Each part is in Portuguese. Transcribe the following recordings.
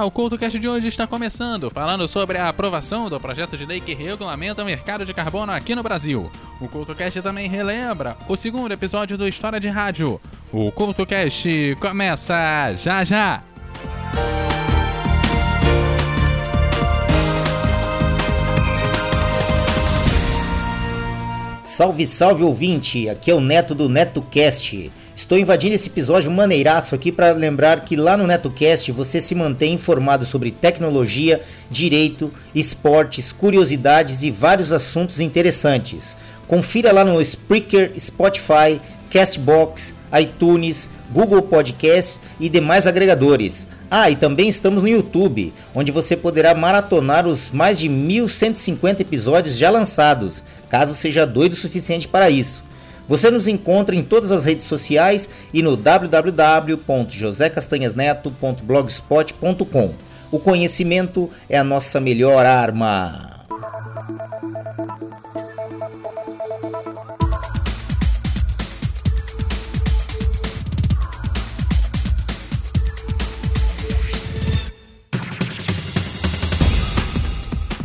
Olá, o CultoCast de hoje está começando, falando sobre a aprovação do projeto de lei que regulamenta o mercado de carbono aqui no Brasil. O CultoCast também relembra o segundo episódio do História de Rádio. O CultoCast começa já já! Salve, salve ouvinte! Aqui é o Neto do NetoCast. Estou invadindo esse episódio maneiraço aqui para lembrar que lá no NetoCast você se mantém informado sobre tecnologia, direito, esportes, curiosidades e vários assuntos interessantes. Confira lá no Spreaker, Spotify, Castbox, iTunes, Google Podcast e demais agregadores. Ah, e também estamos no YouTube, onde você poderá maratonar os mais de 1150 episódios já lançados, caso seja doido o suficiente para isso. Você nos encontra em todas as redes sociais e no www.josecastanhasneto.blogspot.com. O conhecimento é a nossa melhor arma.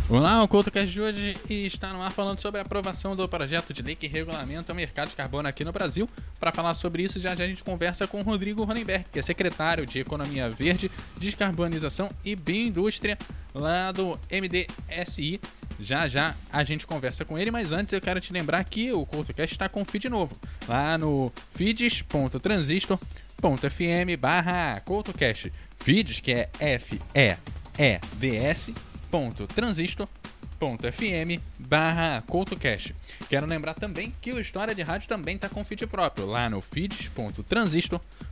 Olá, o CoutoCast de hoje está no ar falando sobre a aprovação do projeto de lei que regulamenta o mercado de carbono aqui no Brasil. Para falar sobre isso, já já a gente conversa com o Rodrigo Ronenberg, que é secretário de Economia Verde, Descarbonização e Bioindústria lá do MDSI. Já já a gente conversa com ele, mas antes eu quero te lembrar que o CoutoCast está com feed novo, lá no feeds.transistor.fm barra CoutoCast. Feeds, que é F-E-E-D-S www.transistor.fm barra. Quero lembrar também que o História de Rádio também está com feed próprio, lá no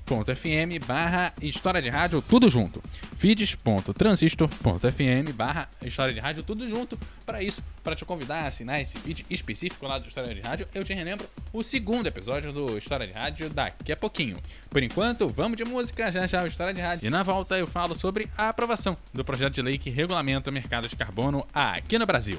feeds.transistor.fm barra História de Rádio, tudo junto. feeds.transistor.fm barra História de Rádio, tudo junto. Para isso, para te convidar a assinar esse feed específico lá do História de Rádio, eu te relembro o segundo episódio do História de Rádio daqui a pouquinho. Por enquanto, vamos de música, já já o História de Rádio. E na volta eu falo sobre a aprovação do projeto de lei que regulamenta o mercado de carbono aqui no Brasil.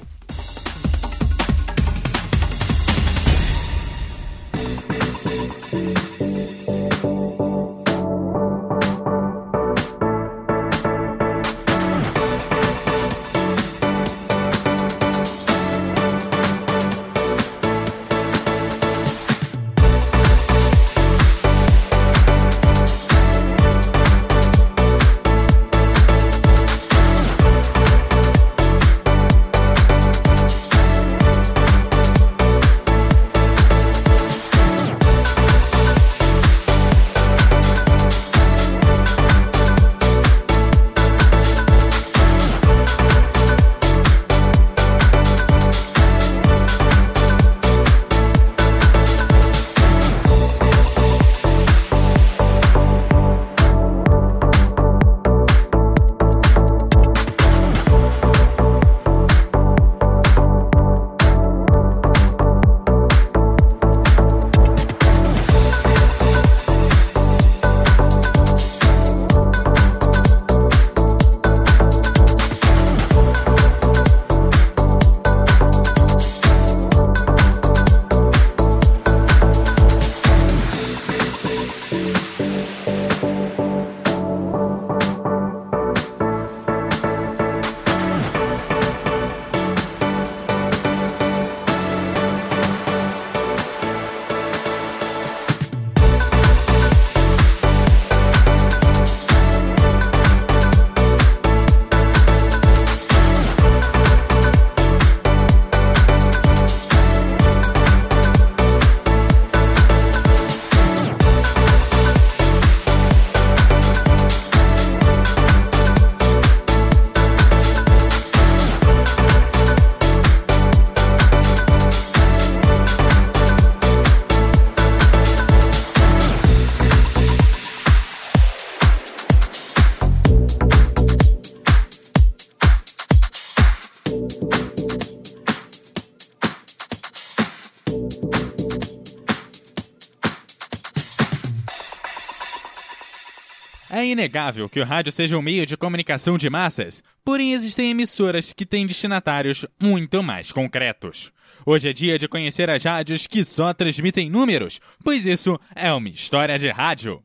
É inegável que o rádio seja um meio de comunicação de massas, porém existem emissoras que têm destinatários muito mais concretos. Hoje é dia de conhecer as rádios que só transmitem números, pois isso é uma história de rádio.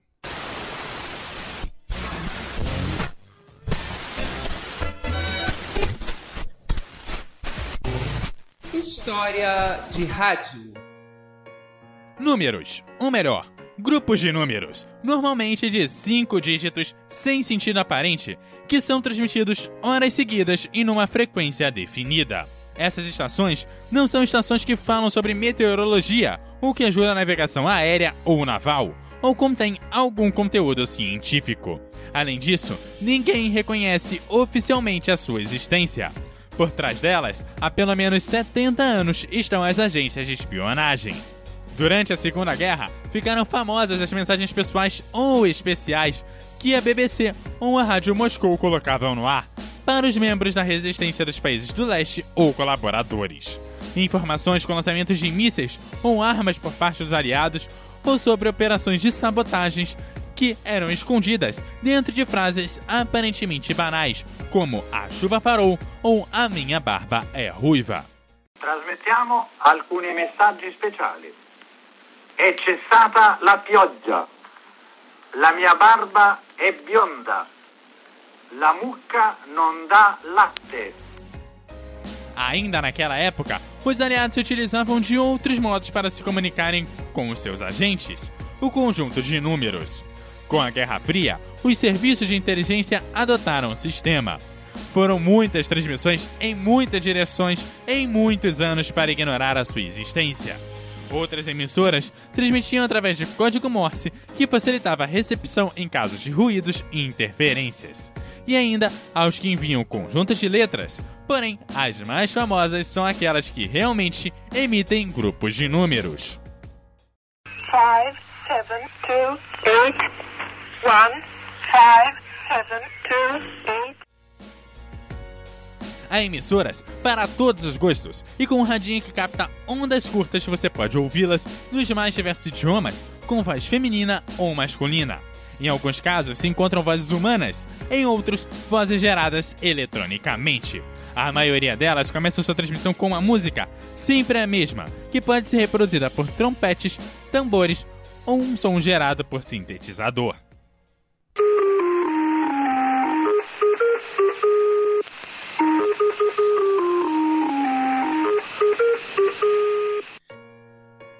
História de rádio. Números, o melhor, grupos de números, normalmente de 5 dígitos sem sentido aparente, que são transmitidos horas seguidas e numa frequência definida. Essas estações não são estações que falam sobre meteorologia, ou que ajudam a navegação aérea ou naval, ou contém algum conteúdo científico. Além disso, ninguém reconhece oficialmente a sua existência. Por trás delas, há pelo menos 70 anos estão as agências de espionagem. Durante a Segunda Guerra, ficaram famosas as mensagens pessoais ou especiais que a BBC ou a Rádio Moscou colocavam no ar para os membros da resistência dos países do leste ou colaboradores. Informações com lançamentos de mísseis ou armas por parte dos aliados ou sobre operações de sabotagens que eram escondidas dentro de frases aparentemente banais, como a chuva parou ou a minha barba é ruiva. Trasmettiamo alcuni messaggi speciali. È cessata la pioggia. La mia barba è bionda. La mucca non dà latte. Ainda naquela época, os aliados se utilizavam de outros modos para se comunicarem com os seus agentes, o conjunto de números. Com a Guerra Fria, os serviços de inteligência adotaram o sistema. Foram muitas transmissões em muitas direções em muitos anos para ignorar a sua existência. Outras emissoras transmitiam através de código Morse, que facilitava a recepção em casos de ruídos e interferências. E ainda aos que enviam conjuntos de letras, porém, as mais famosas são aquelas que realmente emitem grupos de números. 5, 7, 2, 8, 1, 5, 7, 2, 8 há emissoras para todos os gostos, e com um radinho que capta ondas curtas você pode ouvi-las nos mais diversos idiomas, com voz feminina ou masculina. Em alguns casos se encontram vozes humanas, em outros, vozes geradas eletronicamente. A maioria delas começa sua transmissão com uma música, sempre a mesma, que pode ser reproduzida por trompetes, tambores ou um som gerado por sintetizador.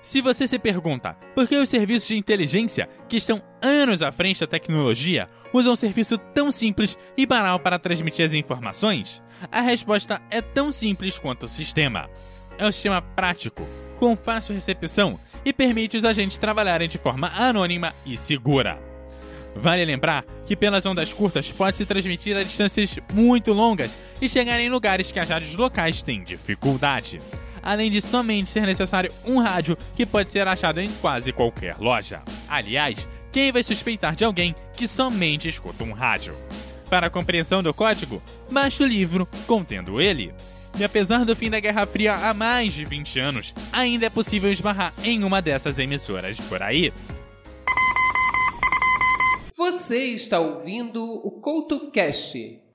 Se você se pergunta por que os serviços de inteligência, que estão anos à frente da tecnologia, usam um serviço tão simples e banal para transmitir as informações, a resposta é tão simples quanto o sistema. É um sistema prático, com fácil recepção e permite os agentes trabalharem de forma anônima e segura. Vale lembrar que pelas ondas curtas pode-se transmitir a distâncias muito longas e chegar em lugares que as rádios locais têm dificuldade além de somente ser necessário um rádio que pode ser achado em quase qualquer loja. Aliás, quem vai suspeitar de alguém que somente escuta um rádio? Para a compreensão do código, baixe o livro contendo ele. E apesar do fim da Guerra Fria há mais de 20 anos, ainda é possível esbarrar em uma dessas emissoras por aí. Você está ouvindo o CoutoCast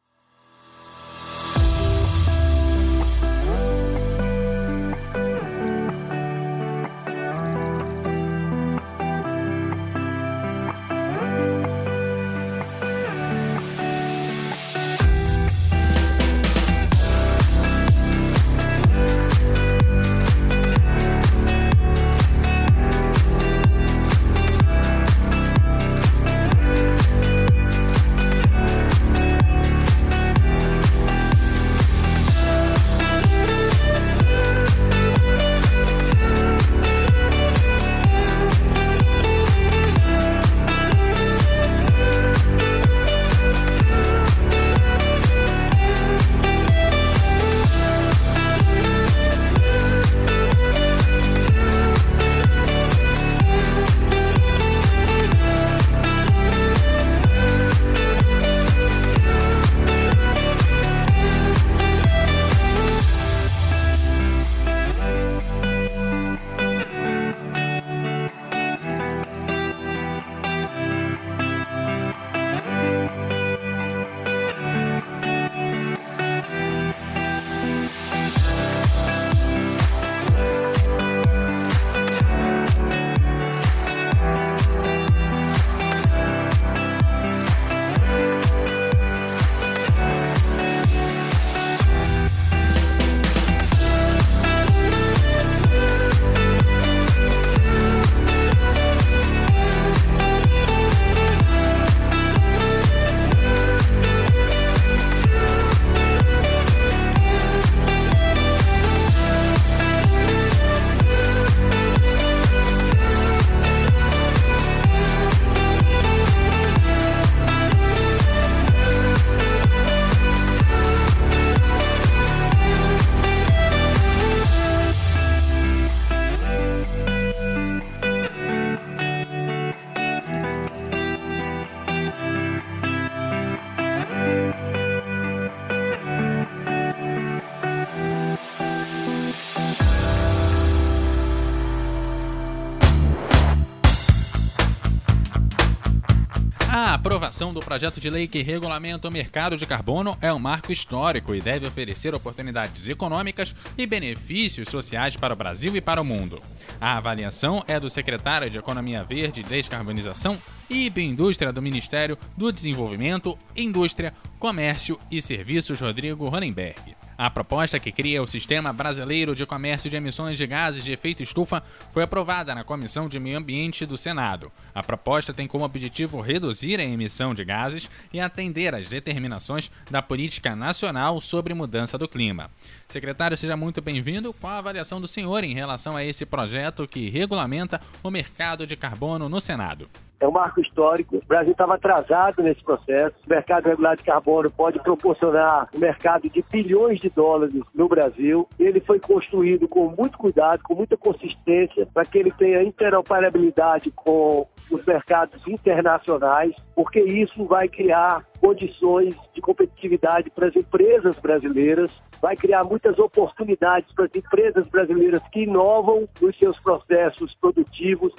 aprovação do projeto de lei que regulamenta o mercado de carbono é um marco histórico e deve oferecer oportunidades econômicas e benefícios sociais para o Brasil e para o mundo. A avaliação é do secretário de Economia Verde e Descarbonização e Bioindústria do Ministério do Desenvolvimento, Indústria, Comércio e Serviços Rodrigo Ronenberg. A proposta que cria o Sistema Brasileiro de Comércio de Emissões de Gases de Efeito Estufa foi aprovada na Comissão de Meio Ambiente do Senado. A proposta tem como objetivo reduzir a emissão de gases e atender às determinações da Política Nacional sobre Mudança do Clima. Secretário, seja muito bem-vindo. Qual a avaliação do senhor em relação a esse projeto que regulamenta o mercado de carbono no Senado? É um marco histórico. O Brasil estava atrasado nesse processo. O mercado regular de carbono pode proporcionar um mercado de bilhões de dólares no Brasil. Ele foi construído com muito cuidado, com muita consistência, para que ele tenha interoperabilidade com os mercados internacionais, porque isso vai criar condições de competitividade para as empresas brasileiras, vai criar muitas oportunidades para as empresas brasileiras que inovam nos seus processos produtivos,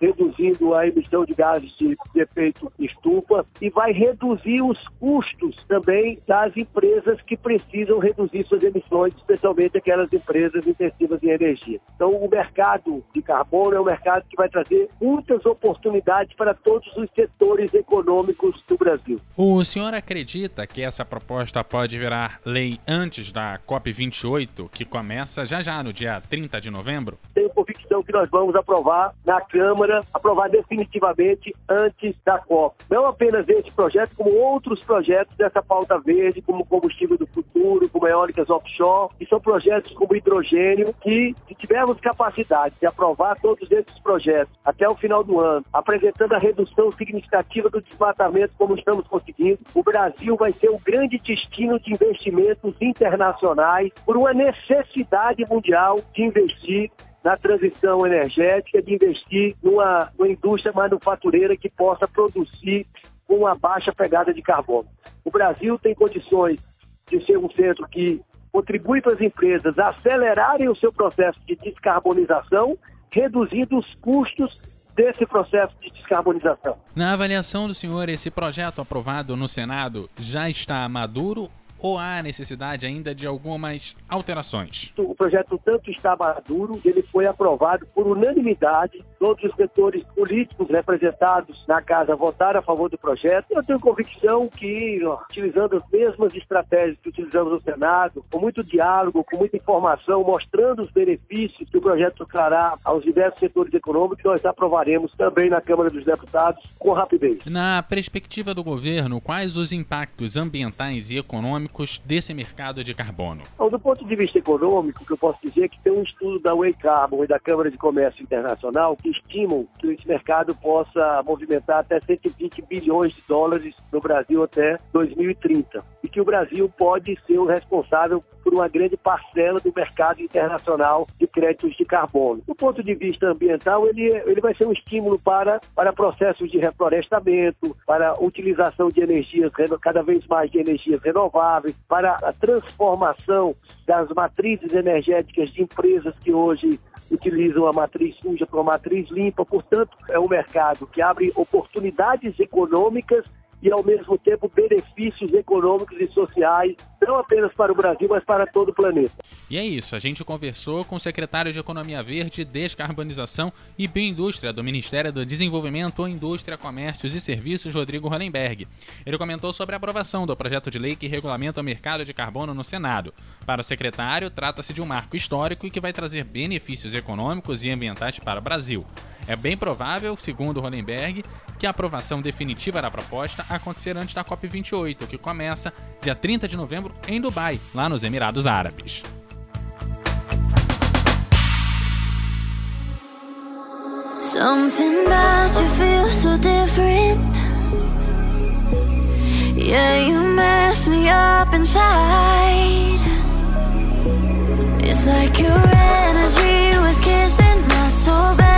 reduzindo a emissão de gases de, de efeito estufa e vai reduzir os custos também das empresas que precisam reduzir suas emissões, especialmente aquelas empresas intensivas em energia. Então, o mercado de carbono é um mercado que vai trazer muitas oportunidades para todos os setores econômicos do Brasil. O senhor acredita que essa proposta pode virar lei antes da COP28, que começa já já no dia 30 de novembro? Tenho convicção que nós vamos aprovar na Câmara Câmara aprovar definitivamente antes da COP. Não apenas esse projeto, como outros projetos dessa pauta verde, como combustível do futuro, como eólicas offshore, que são projetos como hidrogênio, que se tivermos capacidade de aprovar todos esses projetos até o final do ano, apresentando a redução significativa do desmatamento como estamos conseguindo, o Brasil vai ser um grande destino de investimentos internacionais por uma necessidade mundial de investir na transição energética, de investir numa, numa indústria manufatureira que possa produzir com uma baixa pegada de carbono. O Brasil tem condições de ser um centro que contribui para as empresas acelerarem o seu processo de descarbonização, reduzindo os custos desse processo de descarbonização. Na avaliação do senhor, esse projeto aprovado no Senado já está maduro ou há necessidade ainda de algumas alterações? O projeto tanto está maduro, ele foi aprovado por unanimidade, todos os setores políticos representados na casa votaram a favor do projeto. Eu tenho convicção que, utilizando as mesmas estratégias que utilizamos no Senado, com muito diálogo, com muita informação, mostrando os benefícios que o projeto trará aos diversos setores econômicos, nós aprovaremos também na Câmara dos Deputados com rapidez. Na perspectiva do governo, quais os impactos ambientais e econômicos desse mercado de carbono? Do ponto de vista econômico, o que eu posso dizer é que tem um estudo da Way Carbon e da Câmara de Comércio Internacional que estimam que esse mercado possa movimentar até 120 bilhões de dólares no Brasil até 2030 e que o Brasil pode ser o responsável por uma grande parcela do mercado internacional de créditos de carbono. Do ponto de vista ambiental, ele, ele vai ser um estímulo para, para processos de reflorestamento, para utilização de energias, cada vez mais de energias renováveis, para a transformação das matrizes energéticas de empresas que hoje utilizam a matriz suja para uma matriz limpa. Portanto, é um mercado que abre oportunidades econômicas e, ao mesmo tempo, benefícios econômicos e sociais, não apenas para o Brasil, mas para todo o planeta. E é isso, a gente conversou com o secretário de Economia Verde, Descarbonização e Bioindústria do Ministério do Desenvolvimento, Indústria, Comércios e Serviços, Rodrigo Ronenberg. Ele comentou sobre a aprovação do projeto de lei que regulamenta o mercado de carbono no Senado. Para o secretário, trata-se de um marco histórico e que vai trazer benefícios econômicos e ambientais para o Brasil. É bem provável, segundo Ronenberg, que a aprovação definitiva da proposta acontecerá antes da COP28, que começa dia 30 de novembro em Dubai, lá nos Emirados Árabes. Something about you feels so different. Yeah, you mess me up inside. It's like your energy was kissing my soul back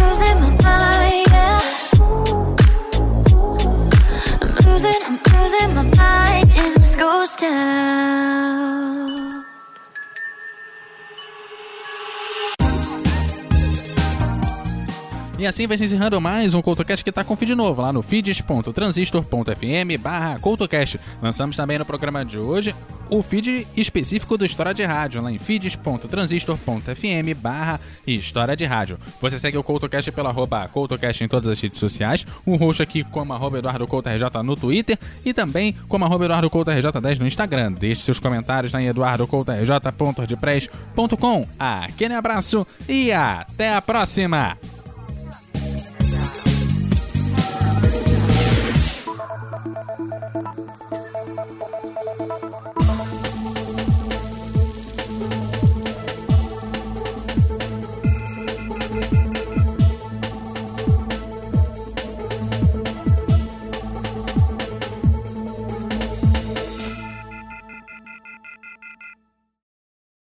cruising assim vai se encerrando mais um CoutoCast que tá com feed novo lá no feeds.transistor.fm barra CoutoCast. Lançamos também no programa de hoje o feed específico do História de Rádio, lá em feeds.transistor.fm barra História de Rádio. Você segue o CoutoCast pela arroba CoutoCast em todas as redes sociais, o roxo aqui como arroba Eduardo Couto RJ no Twitter e também como arroba Eduardo Couto RJ10 no Instagram. Deixe seus comentários lá em eduardocoutorj.ordpress.com. Aquele abraço e até a próxima!